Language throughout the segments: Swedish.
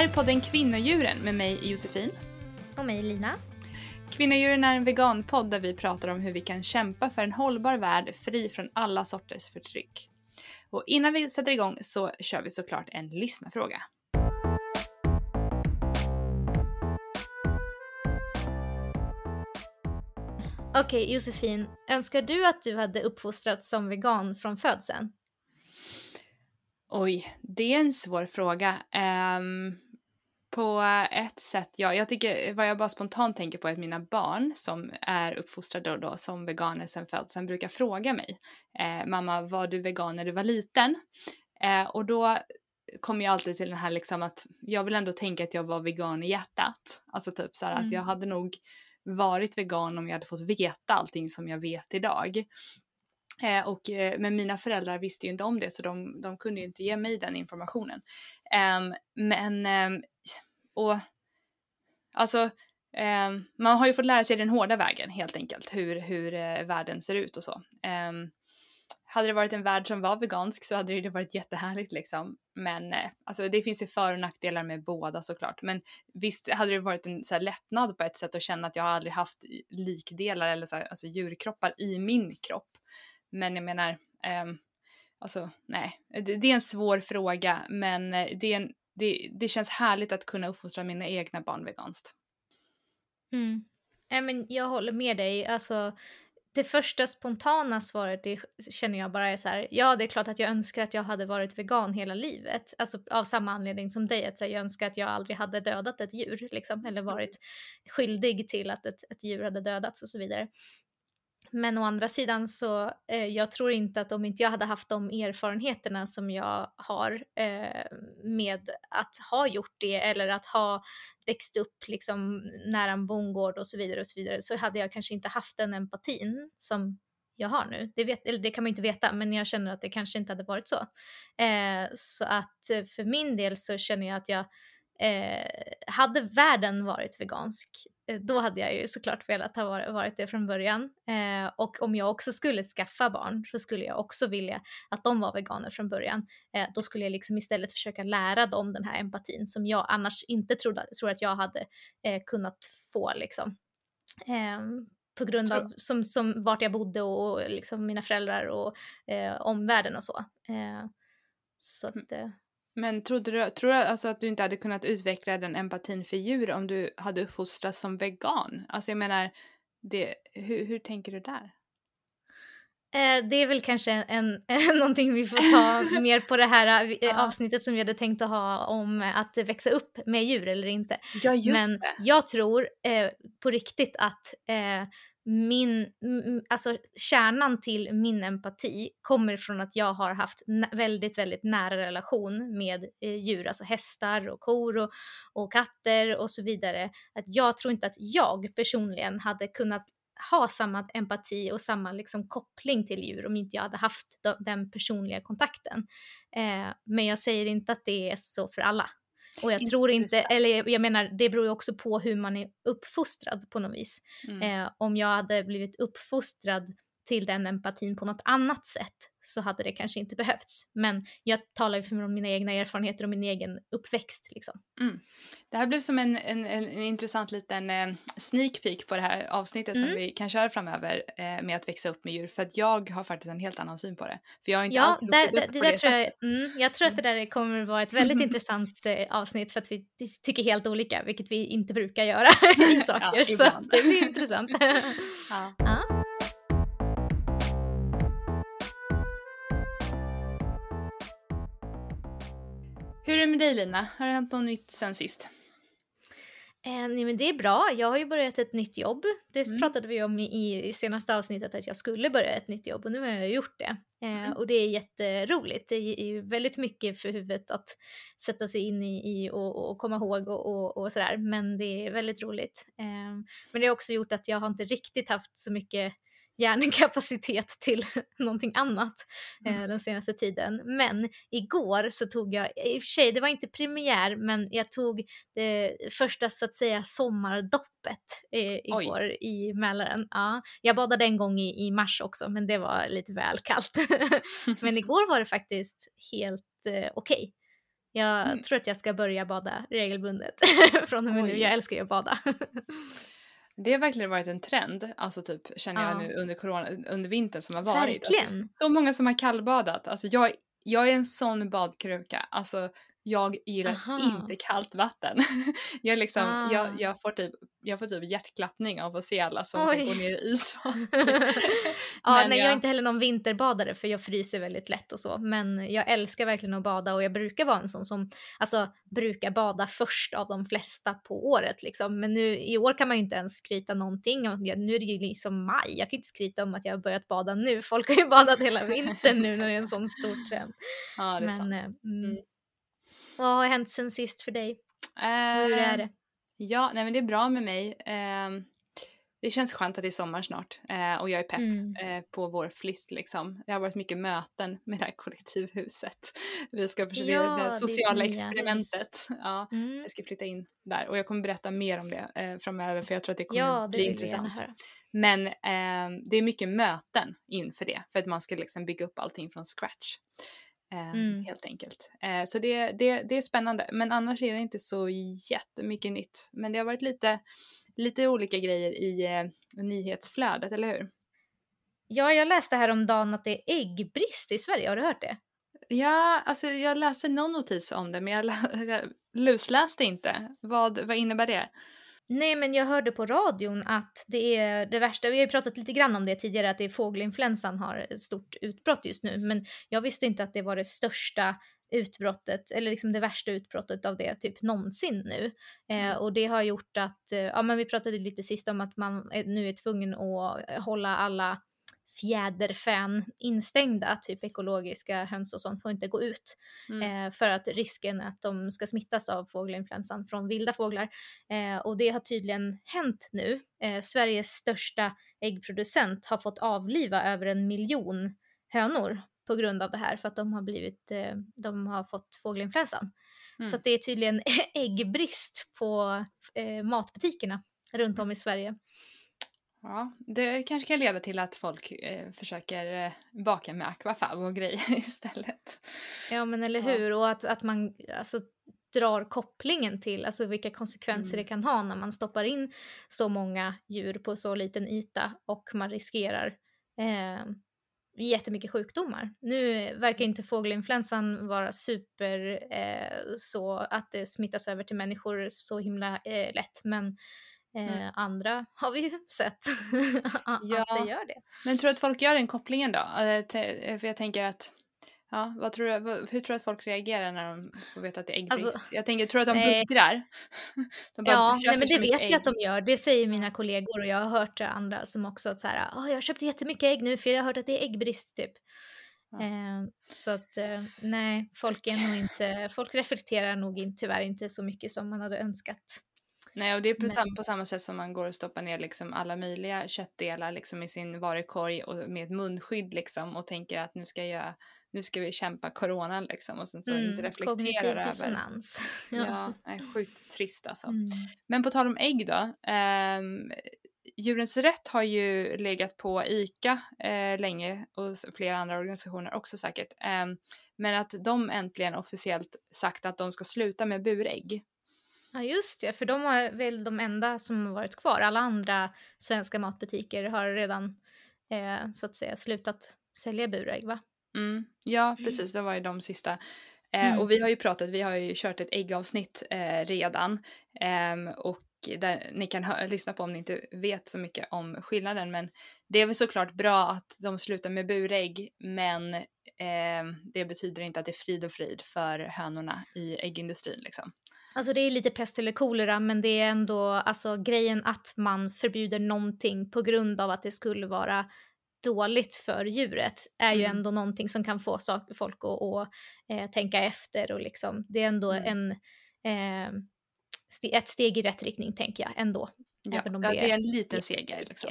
här är podden Kvinnodjuren med mig Josefin. Och mig Lina. Kvinnodjuren är en veganpodd där vi pratar om hur vi kan kämpa för en hållbar värld fri från alla sorters förtryck. Och innan vi sätter igång så kör vi såklart en lyssnarfråga. Okej okay, Josefin, önskar du att du hade uppfostrats som vegan från födseln? Oj, det är en svår fråga. Um, på ett sätt, ja. Jag tycker, vad jag bara spontant tänker på är att mina barn som är uppfostrade då, som veganer sen födseln brukar fråga mig, eh, mamma var du vegan när du var liten? Eh, och då kommer jag alltid till den här liksom att jag vill ändå tänka att jag var vegan i hjärtat. Alltså typ så här mm. att jag mm. hade nog varit vegan om jag hade fått veta allting som jag vet idag. Eh, och, eh, men mina föräldrar visste ju inte om det så de, de kunde ju inte ge mig den informationen. Eh, men, ehm, och alltså eh, man har ju fått lära sig den hårda vägen helt enkelt, hur, hur eh, världen ser ut och så. Eh, hade det varit en värld som var vegansk så hade det varit jättehärligt liksom. Men eh, alltså det finns ju för och nackdelar med båda såklart. Men visst hade det varit en så här, lättnad på ett sätt att känna att jag aldrig haft likdelar eller så här, alltså djurkroppar i min kropp. Men jag menar, eh, alltså nej, det, det, är en svår fråga men eh, det, är en, det, det känns härligt att kunna uppfostra mina egna barn veganskt. Mm. Ja, men jag håller med dig. Alltså, det första spontana svaret det känner jag bara är så här, ja det är klart att jag önskar att jag hade varit vegan hela livet. Alltså av samma anledning som dig, att jag önskar att jag aldrig hade dödat ett djur liksom, eller varit skyldig till att ett, ett djur hade dödats och så vidare. Men å andra sidan så eh, jag tror inte att om inte jag hade haft de erfarenheterna som jag har eh, med att ha gjort det eller att ha växt upp liksom nära en bondgård och så vidare och så vidare så hade jag kanske inte haft den empatin som jag har nu. Det, vet, eller det kan man inte veta men jag känner att det kanske inte hade varit så. Eh, så att eh, för min del så känner jag att jag Eh, hade världen varit vegansk, då hade jag ju såklart velat ha varit, det från början. Eh, och om jag också skulle skaffa barn så skulle jag också vilja att de var veganer från början. Eh, då skulle jag liksom istället försöka lära dem den här empatin som jag annars inte trodde, tror att jag hade eh, kunnat få liksom. Ehm, på grund av som, som vart jag bodde och liksom mina föräldrar och eh, omvärlden och så. så mm. att, men trodde du, tror du alltså att du inte hade kunnat utveckla den empatin för djur om du hade uppfostrats som vegan? Alltså jag menar, det, hur, hur tänker du där? Eh, det är väl kanske en, en, någonting vi får ta mer på det här eh, avsnittet som vi hade tänkt att ha om att växa upp med djur eller inte. Ja, Men det. jag tror eh, på riktigt att eh, min, alltså kärnan till min empati kommer från att jag har haft väldigt, väldigt nära relation med eh, djur, alltså hästar och kor och, och katter och så vidare. Att jag tror inte att jag personligen hade kunnat ha samma empati och samma liksom koppling till djur om inte jag hade haft den personliga kontakten. Eh, men jag säger inte att det är så för alla. Och jag tror inte, eller jag menar det beror ju också på hur man är uppfostrad på något vis. Mm. Eh, om jag hade blivit uppfostrad till den empatin på något annat sätt så hade det kanske inte behövts. Men jag talar ju från mina egna erfarenheter och min egen uppväxt. Liksom. Mm. Det här blev som en, en, en intressant liten eh, sneak peek på det här avsnittet mm. som vi kan köra framöver eh, med att växa upp med djur. För att jag har faktiskt en helt annan syn på det. För jag har inte ja, alls vuxit upp på det, det tror jag, mm, jag tror att det där kommer vara ett väldigt intressant eh, avsnitt för att vi tycker helt olika, vilket vi inte brukar göra i saker. ja, så det blir intressant. ja. ja. Hur är det med dig Lina? Har det hänt något nytt sen sist? Eh, nej men det är bra. Jag har ju börjat ett nytt jobb. Det mm. pratade vi om i, i, senaste avsnittet att jag skulle börja ett nytt jobb och nu har jag gjort det. Eh, mm. Och det är jätteroligt. Det är ju väldigt mycket för huvudet att sätta sig in i, i och, och, komma ihåg och, och, och, sådär. Men det är väldigt roligt. Eh, men det har också gjort att jag har inte riktigt haft så mycket hjärnkapacitet till någonting annat eh, mm. den senaste tiden. Men igår så tog jag, i och för sig det var inte premiär, men jag tog det första så att säga sommardoppet eh, igår Oj. i Mälaren. Ja, jag badade en gång i, i mars också, men det var lite väl kallt. men igår var det faktiskt helt eh, okej. Okay. Jag Mm. tror att jag ska börja bada regelbundet från och med nu. Jag älskar ju att bada. Det har verkligen varit en trend, alltså typ känner jag Ja. nu under corona, under vintern som har varit. Alltså, Verkligen. så många som har kallbadat. Alltså jag, jag är en sån badkruka. Alltså jag gillar Aha. inte kallt vatten. jag, liksom, Ah. jag, jag, får typ, jag får typ hjärtklappning av att se alla som, som Oj. går ner i isvak. ja, nej, jag är jag- inte heller någon vinterbadare för jag fryser väldigt lätt och så. Men jag älskar verkligen att bada och jag brukar vara en sån som alltså, brukar bada först av de flesta på året. Liksom. Men nu i år kan man ju inte ens skryta någonting. Nu är det ju liksom maj. Jag kan inte skryta om att jag har börjat bada nu. Folk har ju badat hela vintern nu när det är en sån stor trend. ja, det är Men sant. eh, mm. Vad har hänt sen sist för dig? Hur är Eh, det? Ja, nej men det är bra med mig. Ehm, det känns skönt att det är sommar snart eh, och jag är pepp Mm. eh, på vår flytt liksom. Det har varit mycket möten med det här kollektivhuset. Vi ska försöka Ja, det sociala nya experimentet. Ja, Mm. jag ska flytta in där och jag kommer berätta mer om det eh, framöver för jag tror att det kommer Ja, det bli intressant. Men ehm, det är mycket möten inför det för att man ska liksom bygga upp allting från scratch. Eh, Mm. Helt enkelt. Eh, så det, det, det är spännande. Men annars är det inte så jättemycket nytt. Men det har varit lite, lite olika grejer i eh, nyhetsflödet, eller hur? Ja, jag läste häromdagen att det är äggbrist i Sverige. Har du hört det? Ja, alltså jag läste någon notis om det men jag, jag lusläste inte. Vad, vad innebär det? Nej, men jag hörde på radion att det är det värsta. Vi har ju pratat lite grann om det tidigare, att det är fågelinfluensan har ett stort utbrott just nu. Men jag visste inte att det var det största utbrottet, eller liksom det värsta utbrottet av det typ någonsin nu. Eh, Mm. och det har gjort att, eh, ja men vi pratade lite sist om att man nu är tvungen att hålla alla fjäderfän instängda, typ ekologiska höns och sånt får inte gå ut. Mm. Eh, för att risken är att de ska smittas av fågelinfluensan från vilda fåglar. Eh, och det har tydligen hänt nu. Eh, Sveriges största äggproducent har fått avliva över en miljon hönor på grund av det här för att de har blivit, eh, de har fått fågelinfluensan. Mm. Så det är tydligen äggbrist på eh, matbutikerna runt om i Sverige. Ja, det kanske kan leda till att folk eh, försöker eh, baka med akvafab och grejer istället. Ja men eller Ja. hur, och att, att man alltså, drar kopplingen till alltså, vilka konsekvenser Mm. det kan ha när man stoppar in så många djur på så liten yta och man riskerar eh, jättemycket sjukdomar. Nu verkar inte fågelinfluensan vara super eh, så att det smittas över till människor så himla eh, lätt men eh, Mm. andra har vi ju sett att Ja. det gör det. Men tror du att folk gör den kopplingen då? Eh, te- För jag tänker att Ja, vad tror du, hur tror du att folk reagerar när de får veta att det är äggbrist? Alltså, jag tänker, tror du att de bara Ja, nej, men det vet jag att ägg. de gör. Det säger mina kollegor och jag har hört andra som också så här, "Åh, jag har köpt jättemycket ägg nu för jag har hört att det är äggbrist typ. Ja. Eh, så att eh, nej, folk är nog inte, folk reflekterar nog in, tyvärr inte så mycket som man hade önskat. Nej, och det är på, sam, på samma sätt som man går och stoppar ner liksom alla möjliga köttdelar liksom i sin varukorg och med ett munskydd liksom och tänker att nu ska jag nu ska vi kämpa coronan liksom och sen så inte Mm, reflekterar kognitiv över. dissonans. Ja, nej, sjukt trist alltså. Mm. Men på tal om ägg då. ehm, Djurens Rätt har ju legat på ICA eh, länge och flera andra organisationer också säkert. Ehm, men att de äntligen officiellt sagt att de ska sluta med burägg. Ja just det, för de är väl de enda som har varit kvar. Alla andra svenska matbutiker har redan eh, så att säga slutat sälja burägg va? Mm, ja, precis. Det var ju de sista. Eh, Mm. Och vi har ju pratat, vi har ju kört ett äggavsnitt eh, redan. Ehm, och där ni kan hö- lyssna på om ni inte vet så mycket om skillnaden. Men det är väl såklart bra att de slutar med burägg. Men det betyder inte att det är frid och frid för hönorna i äggindustrin liksom. Alltså det är lite pest eller kolera men det är ändå alltså grejen att man förbjuder någonting på grund av att det skulle vara dåligt för djuret är ju Mm. ändå någonting som kan få sak- folk att, att eh, tänka efter och liksom det är ändå Mm. en eh, ett steg i rätt riktning tänker jag ändå. Ja, om ja, det det är en liten seger liksom.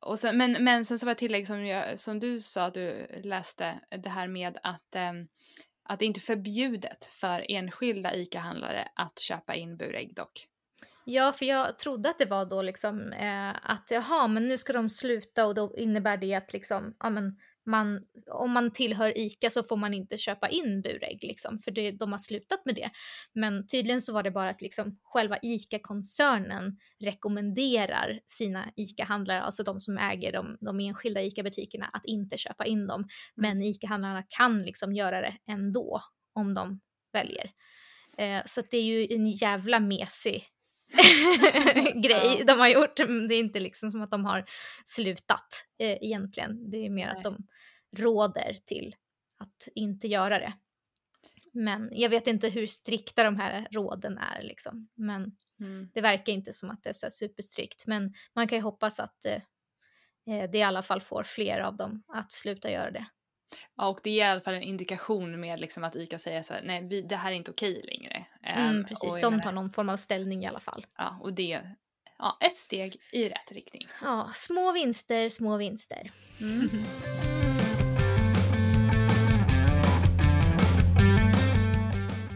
Och sen, men, men sen så var ett tillägg som, jag, som du sa att du läste, det här med att, ehm, att det inte är förbjudet för enskilda ICA-handlare att köpa in burägg dock. Ja, för jag trodde att det var då liksom eh, att jaha, men nu ska de sluta och då innebär det att liksom, ja men man, om man tillhör ICA så får man inte köpa in burägg liksom, för det, de har slutat med det. Men tydligen så var det bara att liksom själva ICA-koncernen rekommenderar sina ICA-handlare, alltså de som äger de, de enskilda ICA-butikerna, att inte köpa in dem. Men ICA-handlarna kan liksom göra det ändå om de väljer. Eh, så det är ju en jävla mesig grej ja. de har gjort. Det är inte liksom som att de har slutat eh, egentligen. Det är mer Nej. att de råder till att inte göra det. Men jag vet inte hur strikta de här råden är liksom. Men mm. det verkar inte som att det är så superstrikt. Men man kan ju hoppas att eh, eh, det i alla fall får fler av dem att sluta göra det. Ja, och det är i alla fall en indikation med liksom att ICA säger så här, nej vi, det här är inte okej längre. Mm, um, precis, de tar någon form av ställning i alla fall. Ja, och det är ja, ett steg i rätt riktning. Ja, små vinster, små vinster. Mm.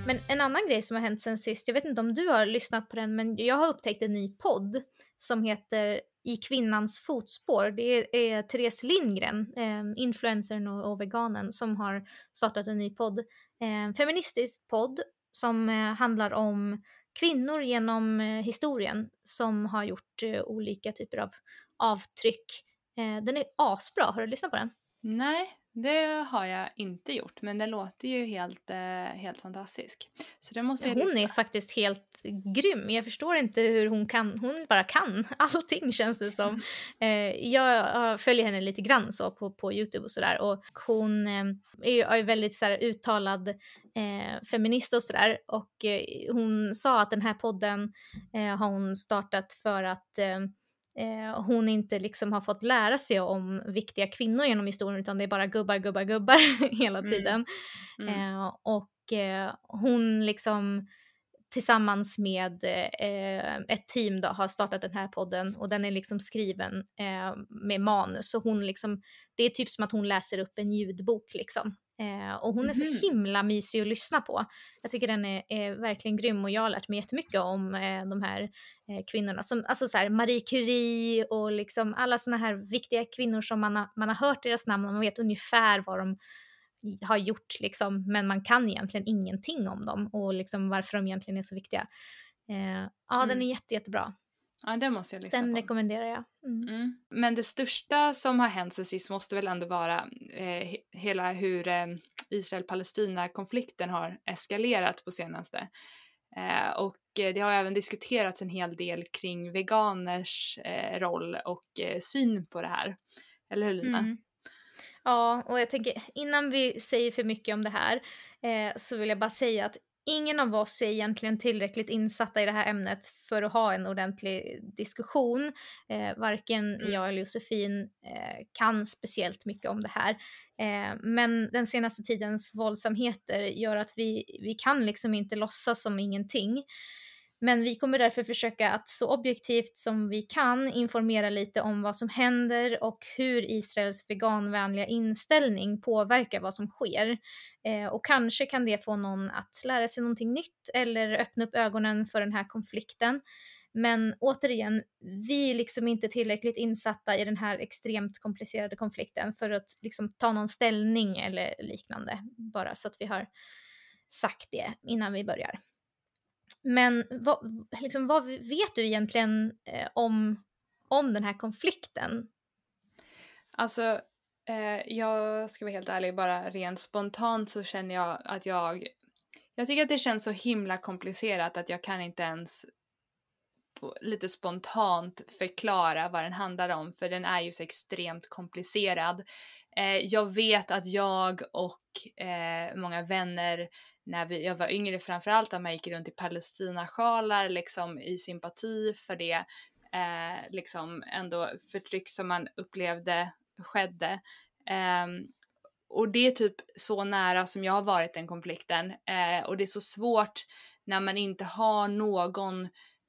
Men en annan grej som har hänt sen sist, jag vet inte om du har lyssnat på den, men jag har upptäckt en ny podd som heter i kvinnans fotspår. Det är, Therese Lindgren, eh, influencern och, och, veganen, som har startat en ny podd. Eh, feministisk podd som eh, handlar om kvinnor genom eh, historien som har gjort eh, olika typer av avtryck. Eh, den är asbra, har du lyssnat på den? Nej, det har jag inte gjort, men den låter ju helt, eh, helt fantastisk. Så det måste jag Hon lyssna. är faktiskt helt grym. Jag förstår inte hur hon kan, hon bara kan allting känns det som. Mm. Eh, jag följer henne lite grann så på, på Youtube och sådär och hon eh, är ju är väldigt så här, uttalad eh, feminist och sådär och hon sa att den här podden eh, har hon startat för att eh, hon inte liksom har fått lära sig om viktiga kvinnor genom historien utan det är bara gubbar, gubbar, gubbar hela mm. tiden. Mm. Mm. Eh, och eh, hon liksom tillsammans med eh, ett team då har startat den här podden och den är liksom skriven eh, med manus. Så hon liksom, det är typ som att hon läser upp en ljudbok liksom. Eh, och hon är så mm-hmm. himla mysig att lyssna på. Jag tycker den är, är verkligen grym och jag har lärt mig jättemycket om eh, de här eh, kvinnorna. Som, alltså så här, Marie Curie och liksom alla såna här viktiga kvinnor som man har, man har hört deras namn och man vet ungefär vad de har gjort liksom, men man kan egentligen ingenting om dem och liksom varför de egentligen är så viktiga. Eh, ja, mm. den är jätte, jättebra. Ja, den måste jag lyssna den på. Rekommenderar jag. Mm. Mm. Men det största som har hänt sen sist måste väl ändå vara eh, hela hur eh, Israel-Palestina-konflikten har eskalerat på senaste. Eh, och eh, det har även diskuterats en hel del kring veganers eh, roll och eh, syn på det här. Eller hur Lina? Mm. Ja, och jag tänker innan vi säger för mycket om det här så vill jag bara säga att ingen av oss är egentligen tillräckligt insatta i det här ämnet för att ha en ordentlig diskussion. Eh, varken mm. jag eller Josefin eh, kan speciellt mycket om det här. Eh, men den senaste tidens våldsamheter gör att vi, vi kan liksom inte låtsas som ingenting. Men vi kommer därför försöka att så objektivt som vi kan informera lite om vad som händer och hur Israels veganvänliga inställning påverkar vad som sker. Eh, och kanske kan det få någon att lära sig någonting nytt eller öppna upp ögonen för den här konflikten. Men återigen, vi är liksom inte tillräckligt insatta i den här extremt komplicerade konflikten för att liksom ta någon ställning eller liknande. Bara så att vi har sagt det innan vi börjar. Men vad, liksom, vad vet du egentligen eh, om, om den här konflikten? Alltså, eh, jag ska vara helt ärlig, bara rent spontant så känner jag att jag... Jag tycker att det känns så himla komplicerat att jag kan inte ens lite spontant förklara vad den handlar om, för den är ju så extremt komplicerad. Eh, jag vet att jag och eh, många vänner när vi, jag var yngre framförallt att man gick runt i Palestinasjalar liksom i sympati för det eh, liksom ändå förtryck som man upplevde skedde. Eh, och det är typ så nära som jag har varit den konflikten eh, och det är så svårt när man inte har någon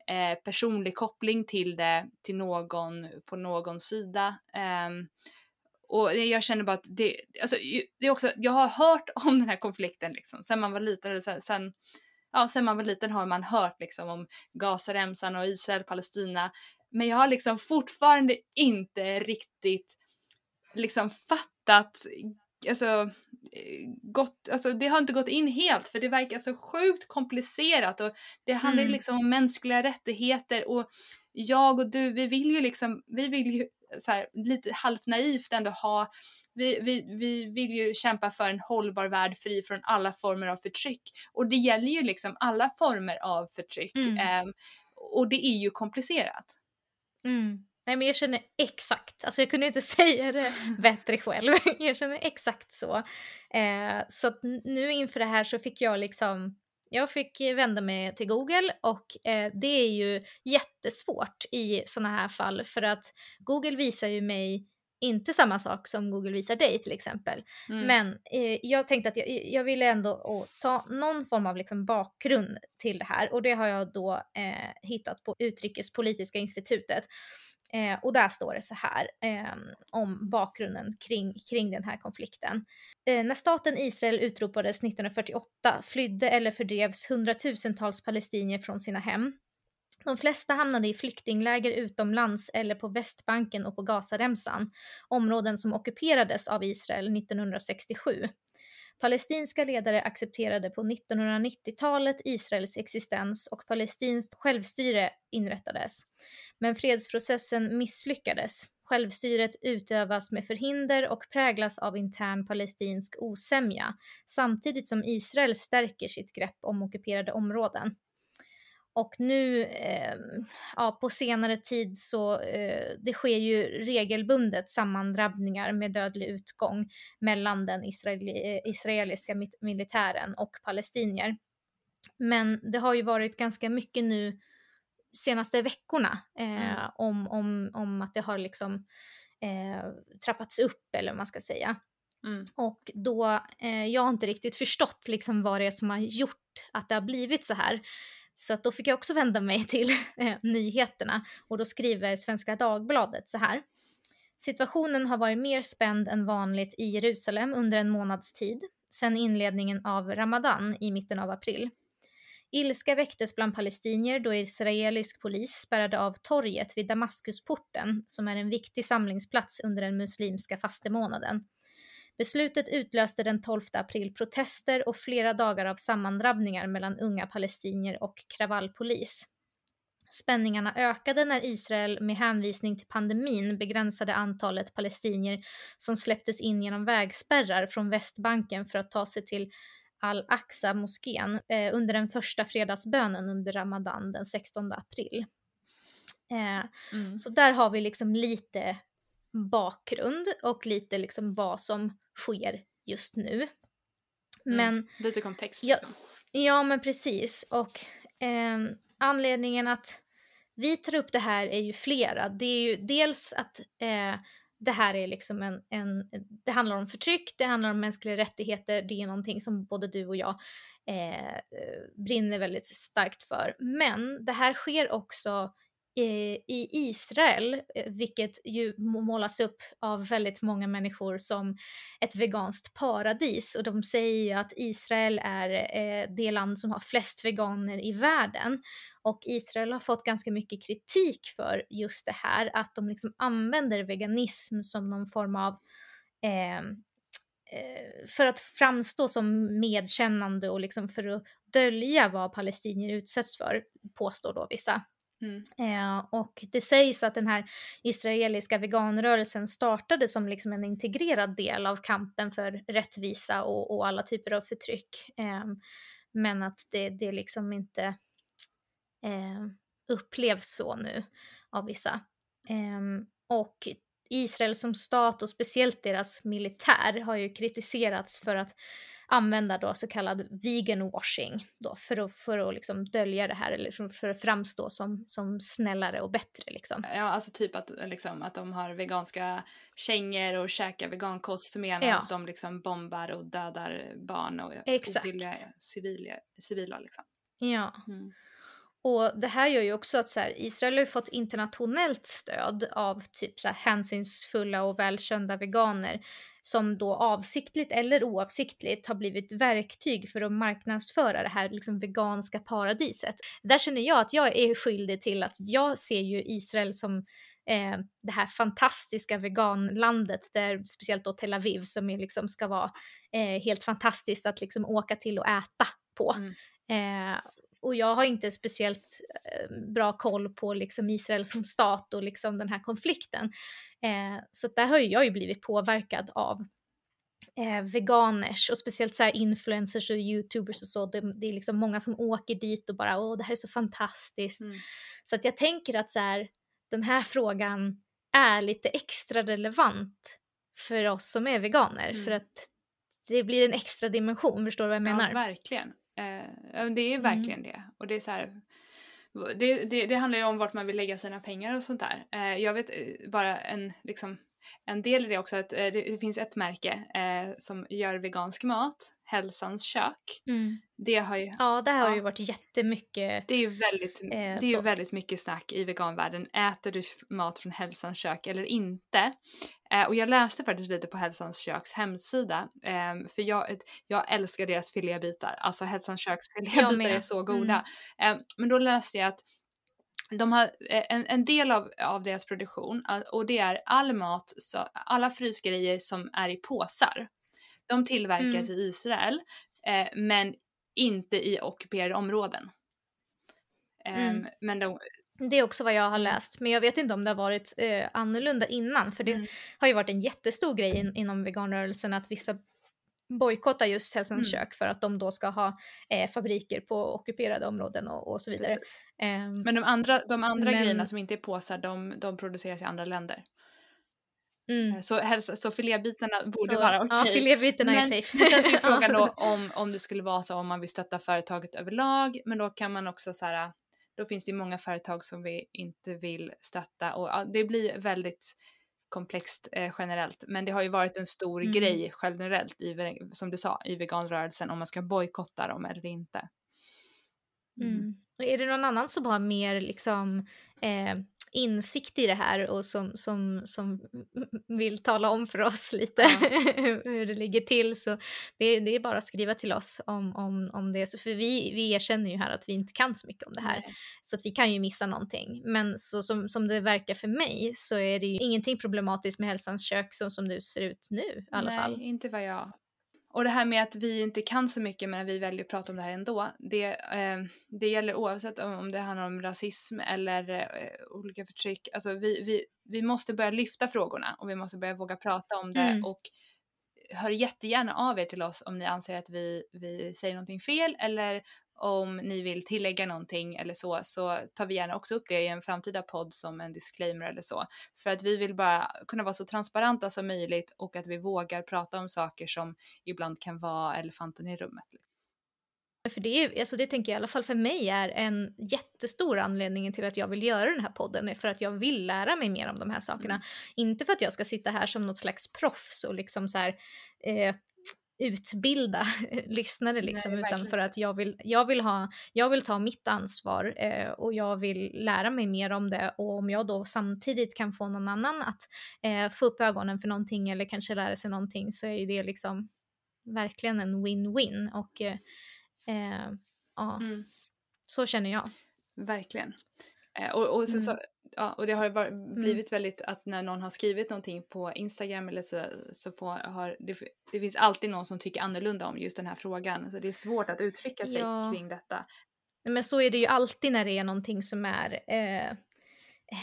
eh, personlig koppling till det till någon på någon sida. Ehm, och jag känner bara att det, alltså, det är också, jag har hört om den här konflikten liksom sen man var liten, sen, sen, ja, sen man var liten har man hört liksom om Gazaremsan och Israel, Palestina. Men jag har liksom fortfarande inte riktigt liksom fattat alltså, eh, gått, alltså det har inte gått in helt för det verkar så sjukt komplicerat och det handlar mm. liksom om mänskliga rättigheter och jag och du, vi vill ju liksom, vi vill ju så här, lite halvt naivt ändå ha vi, vi, vi vill ju kämpa för en hållbar värld fri från alla former av förtryck. Och det gäller ju liksom alla former av förtryck. Mm. Um, och det är ju komplicerat. Mm. Nej men jag känner exakt, alltså jag kunde inte säga det bättre själv. jag känner exakt så. Eh, så nu inför det här så fick jag liksom, jag fick vända mig till Google och eh, det är ju jättesvårt i sådana här fall för att Google visar ju mig inte samma sak som Google visar dig till exempel. Mm. Men eh, jag tänkte att jag, jag ville ändå ta någon form av liksom bakgrund till det här och det har jag då eh, hittat på Utrikespolitiska institutet. Eh, och där står det så här eh, om bakgrunden kring, kring den här konflikten. Eh, när staten Israel utropades 1948 flydde eller fördrevs hundratusentals palestinier från sina hem. De flesta hamnade i flyktingläger utomlands eller på Västbanken och på Gazaremsan, områden som ockuperades av Israel 1967. Palestinska ledare accepterade på 1990-talet Israels existens och palestinskt självstyre inrättades. Men fredsprocessen misslyckades. Självstyret utövas med förhinder och präglas av intern palestinsk osämja, samtidigt som Israel stärker sitt grepp om ockuperade områden. Och nu eh, ja, på senare tid så eh, det sker ju regelbundet sammandrabbningar med dödlig utgång mellan den israeli eh, israeliska militären och palestinier. Men det har ju varit ganska mycket nu senaste veckorna eh, mm. om, om, om att det har liksom eh, trappats upp eller vad man ska säga. Mm. Och då, eh, jag har inte riktigt förstått liksom vad det är som har gjort att det har blivit så här. Så att då fick jag också vända mig till eh, nyheterna och då skriver Svenska Dagbladet så här. Situationen har varit mer spänd än vanligt i Jerusalem under en månads tid, sedan inledningen av Ramadan i mitten av april. Ilska väcktes bland palestinier då israelisk polis spärrade av torget vid Damaskusporten, som är en viktig samlingsplats under den muslimska fastemånaden. Beslutet utlöste den 12 april protester och flera dagar av sammandrabbningar mellan unga palestinier och kravallpolis. Spänningarna ökade när Israel med hänvisning till pandemin begränsade antalet palestinier som släpptes in genom vägspärrar från Västbanken för att ta sig till Al-Aqsa-moskén eh, under den första fredagsbönen under Ramadan den 16 april. Eh, mm. Så där har vi liksom lite bakgrund och lite liksom vad som sker just nu. Mm, men, mm, lite kontext liksom. Ja, ja men precis och eh, anledningen att vi tar upp det här är ju flera. Det är ju dels att eh, det här är liksom en, en, det handlar om förtryck, det handlar om mänskliga rättigheter, det är någonting som både du och jag eh, brinner väldigt starkt för. Men det här sker också eh, i Israel, eh, vilket ju målas upp av väldigt många människor som ett veganskt paradis. Och de säger ju att Israel är eh, det land som har flest veganer i världen. Och Israel har fått ganska mycket kritik för just det här, att de liksom använder veganism som någon form av eh, eh, för att framstå som medkännande och liksom för att dölja vad palestinier utsätts för, påstår då vissa. Mm. Eh, och det sägs att den här israeliska veganrörelsen startade som liksom en integrerad del av kampen för rättvisa och, och alla typer av förtryck. Eh, men att det, det liksom inte eh, upplevs så nu av vissa. Ehm, och Israel som stat och speciellt deras militär har ju kritiserats för att använda då så kallad vegan washing då för att, för att liksom dölja det här eller för att framstå som, som snällare och bättre liksom. Ja, alltså typ att, liksom, att de har veganska kängor och käkar vegankost medan ja. de liksom bombar och dödar barn och Exakt. civila, civila liksom. Ja. Mm. Och det här gör ju också att så här, Israel har fått internationellt stöd av typ så här, hänsynsfulla och välkända veganer som då avsiktligt eller oavsiktligt har blivit verktyg för att marknadsföra det här liksom veganska paradiset. Där känner jag att jag är skyldig till att jag ser ju Israel som eh, det här fantastiska veganlandet där speciellt då Tel Aviv som är liksom ska vara eh, helt fantastiskt att liksom åka till och äta på. Mm. Eh, och jag har inte speciellt eh, bra koll på liksom Israel som stat och liksom den här konflikten. Eh, så där har jag ju blivit påverkad av eh, veganers och speciellt så här influencers och youtubers och så. Det, det, är liksom många som åker dit och bara åh det här är så fantastiskt. Mm. Så att jag tänker att så här, den här frågan är lite extra relevant för oss som är veganer Mm. för att det blir en extra dimension, förstår du vad jag menar? Ja, verkligen. Eh, det är Mm. verkligen det. Och det är så här, det, det, det handlar ju om vart man vill lägga sina pengar och sånt där. Eh, jag vet eh, bara en, liksom, en del i det också att eh, det, det finns ett märke eh, som gör vegansk mat, Hälsans kök. Mm. Det har ju Ja, där har Ja. det ju varit jättemycket. det är ju väldigt, Eh, det är ju väldigt mycket snack i veganvärlden. Äter du mat från Hälsans kök eller inte? Eh, och jag läste faktiskt lite på Hälsans köks hemsida. Eh, för jag, jag älskar deras filébitar. Alltså Hälsans köks filébitar är så goda. Eh, men då läste jag att de har eh, en, en del av, av deras produktion eh, och det är all mat, så, alla frysgrejer som är i påsar. De tillverkas i Israel eh, men inte i ockuperade områden. Mm. Men de, Det är också vad jag har läst, men jag vet inte om det har varit eh, annorlunda innan, för det Mm. har ju varit en jättestor grej in, inom veganrörelsen att vissa bojkottar just Hälsans Mm. kök för att de då ska ha eh, fabriker på ockuperade områden och, och så vidare. Ehm, Men de andra, de andra Men- grejerna som inte är påsar, de, de produceras i andra länder. mm. Eh, Så, hälsa, så filébitarna borde Så, vara Ja, okej. filébitarna är Men- safe. Men sen så är frågan då om, om det skulle vara så om man vill stötta företaget överlag, men då kan man också så här, då finns det många företag som vi inte vill stötta och ja, det blir väldigt komplext eh, generellt. Men det har ju varit en stor Mm. grej generellt, i, som du sa, i veganrörelsen om man ska bojkotta dem eller inte. Mm. Är det någon annan som har mer liksom, eh, insikt i det här och som, som, som vill tala om för oss lite Ja. hur det ligger till så det, det är bara att skriva till oss om, om, om det. Så för vi, vi erkänner ju här att vi inte kan så mycket om det här Nej. så att vi kan ju missa någonting. Men så som, som det verkar för mig så är det ju ingenting problematiskt med Hälsans kök så som du ser ut nu i alla Nej, fall. inte vad jag... Och det här med att vi inte kan så mycket men vi väljer att prata om det här ändå. Det, eh, det gäller oavsett om, om det handlar om rasism eller eh, olika förtryck. Alltså vi, vi, vi måste börja lyfta frågorna och vi måste börja våga prata om det. Mm. Och hör jättegärna av er till oss om ni anser att vi, vi säger någonting fel eller om ni vill tillägga någonting eller så, så tar vi gärna också upp det i en framtida podd som en disclaimer eller så. För att vi vill bara kunna vara så transparenta som möjligt och att vi vågar prata om saker som ibland kan vara elefanten i rummet. För det, är, alltså det tänker jag i alla fall för mig är en jättestor anledning till att jag vill göra den här podden för att jag vill lära mig mer om de här sakerna. Mm. Inte för att jag ska sitta här som något slags proffs och liksom så här eh, utbilda lyssnare liksom Nej, utan för att jag vill, jag vill ha, jag vill ta mitt ansvar eh, och jag vill lära mig mer om det och om jag då samtidigt kan få någon annan att eh, få upp ögonen för någonting eller kanske lära sig någonting så är ju det liksom verkligen en win-win och eh, eh, ja, Mm. så känner jag. Verkligen. Eh, och, och, sen så, Mm. Ja, och det har ju bara blivit väldigt att när någon har skrivit någonting på Instagram eller så, så får, har, det, det finns alltid någon som tycker annorlunda om just den här frågan. Så det är svårt att uttrycka sig Ja. kring detta. Men så är det ju alltid när det är någonting som är eh,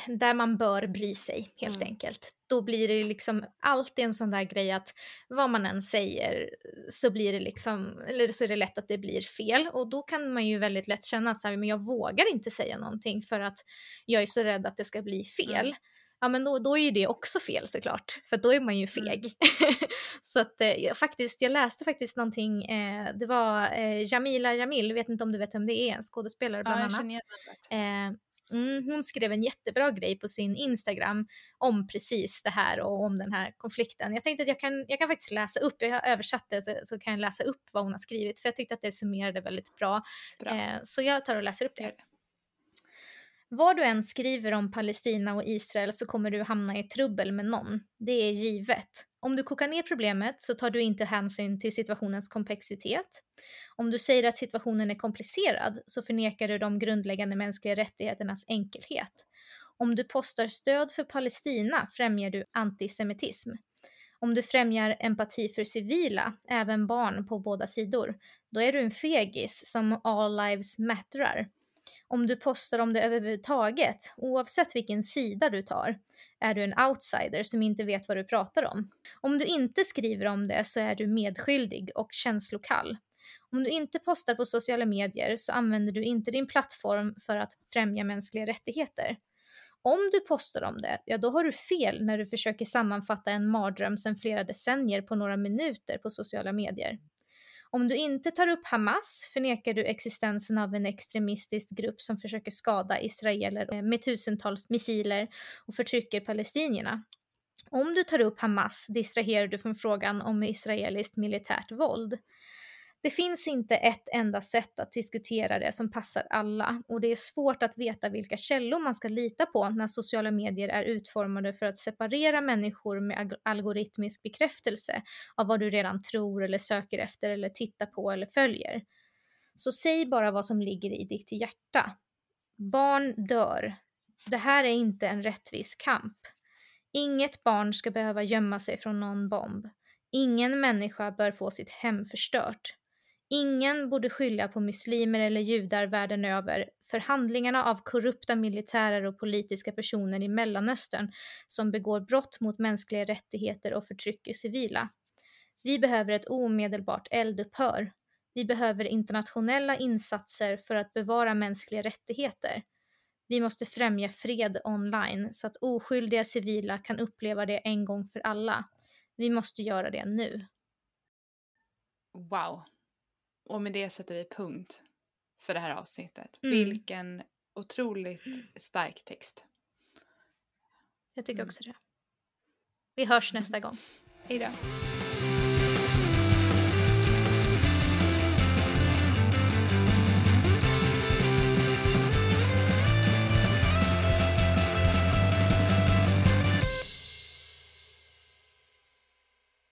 där man bör bry sig helt Mm. enkelt. Då blir det liksom alltid en sån där grej att vad man än säger så blir det liksom, eller så är det lätt att det blir fel och då kan man ju väldigt lätt känna att så här, men jag vågar inte säga någonting för att jag är så rädd att det ska bli fel. Mm. Ja men då, då är ju det också fel såklart, för då är man ju Mm. feg. så att eh, jag, faktiskt, jag läste faktiskt någonting, eh, det var eh, Jamila Jamil, vet inte om du vet vem det är, en skådespelare bland Ja, annat. Mm, hon skrev en jättebra grej på sin Instagram om precis det här och om den här konflikten. Jag tänkte att jag kan, jag kan faktiskt läsa upp, jag har översatt det så, så kan jag läsa upp vad hon har skrivit för jag tyckte att det summerade väldigt bra. Bra. Eh, så jag tar och läser upp det. Vad du än skriver om Palestina och Israel så kommer du hamna i trubbel med någon. Det är givet. Om du kokar ner problemet så tar du inte hänsyn till situationens komplexitet. Om du säger att situationen är komplicerad så förnekar du de grundläggande mänskliga rättigheternas enkelhet. Om du postar stöd för Palestina främjar du antisemitism. Om du främjar empati för civila, även barn på båda sidor, då är du en fegis som all lives mattrar. Om du postar om det överhuvudtaget, oavsett vilken sida du tar, är du en outsider som inte vet vad du pratar om. Om du inte skriver om det så är du medskyldig och känslokall. Om du inte postar på sociala medier så använder du inte din plattform för att främja mänskliga rättigheter. Om du postar om det, ja då har du fel när du försöker sammanfatta en mardröm sedan flera decennier på några minuter på sociala medier. Om du inte tar upp Hamas förnekar du existensen av en extremistisk grupp som försöker skada israeler eh, med tusentals missiler och förtrycker palestinierna. Om du tar upp Hamas distraherar du från frågan om israeliskt militärt våld. Det finns inte ett enda sätt att diskutera det som passar alla och det är svårt att veta vilka källor man ska lita på när sociala medier är utformade för att separera människor med algoritmisk bekräftelse av vad du redan tror eller söker efter eller tittar på eller följer. Så säg bara vad som ligger i ditt hjärta. Barn dör. Det här är inte en rättvis kamp. Inget barn ska behöva gömma sig från någon bomb. Ingen människa bör få sitt hem förstört. Ingen borde skylla på muslimer eller judar världen över för handlingarna av korrupta militärer och politiska personer i Mellanöstern som begår brott mot mänskliga rättigheter och förtrycker civila. Vi behöver ett omedelbart eldupphör. Vi behöver internationella insatser för att bevara mänskliga rättigheter. Vi måste främja fred online så att oskyldiga civila kan uppleva det en gång för alla. Vi måste göra det nu. Wow, och med det sätter vi punkt för det här avsnittet. Mm. Vilken otroligt stark text. Jag tycker mm. också det. Vi hörs nästa gång. Hejdå.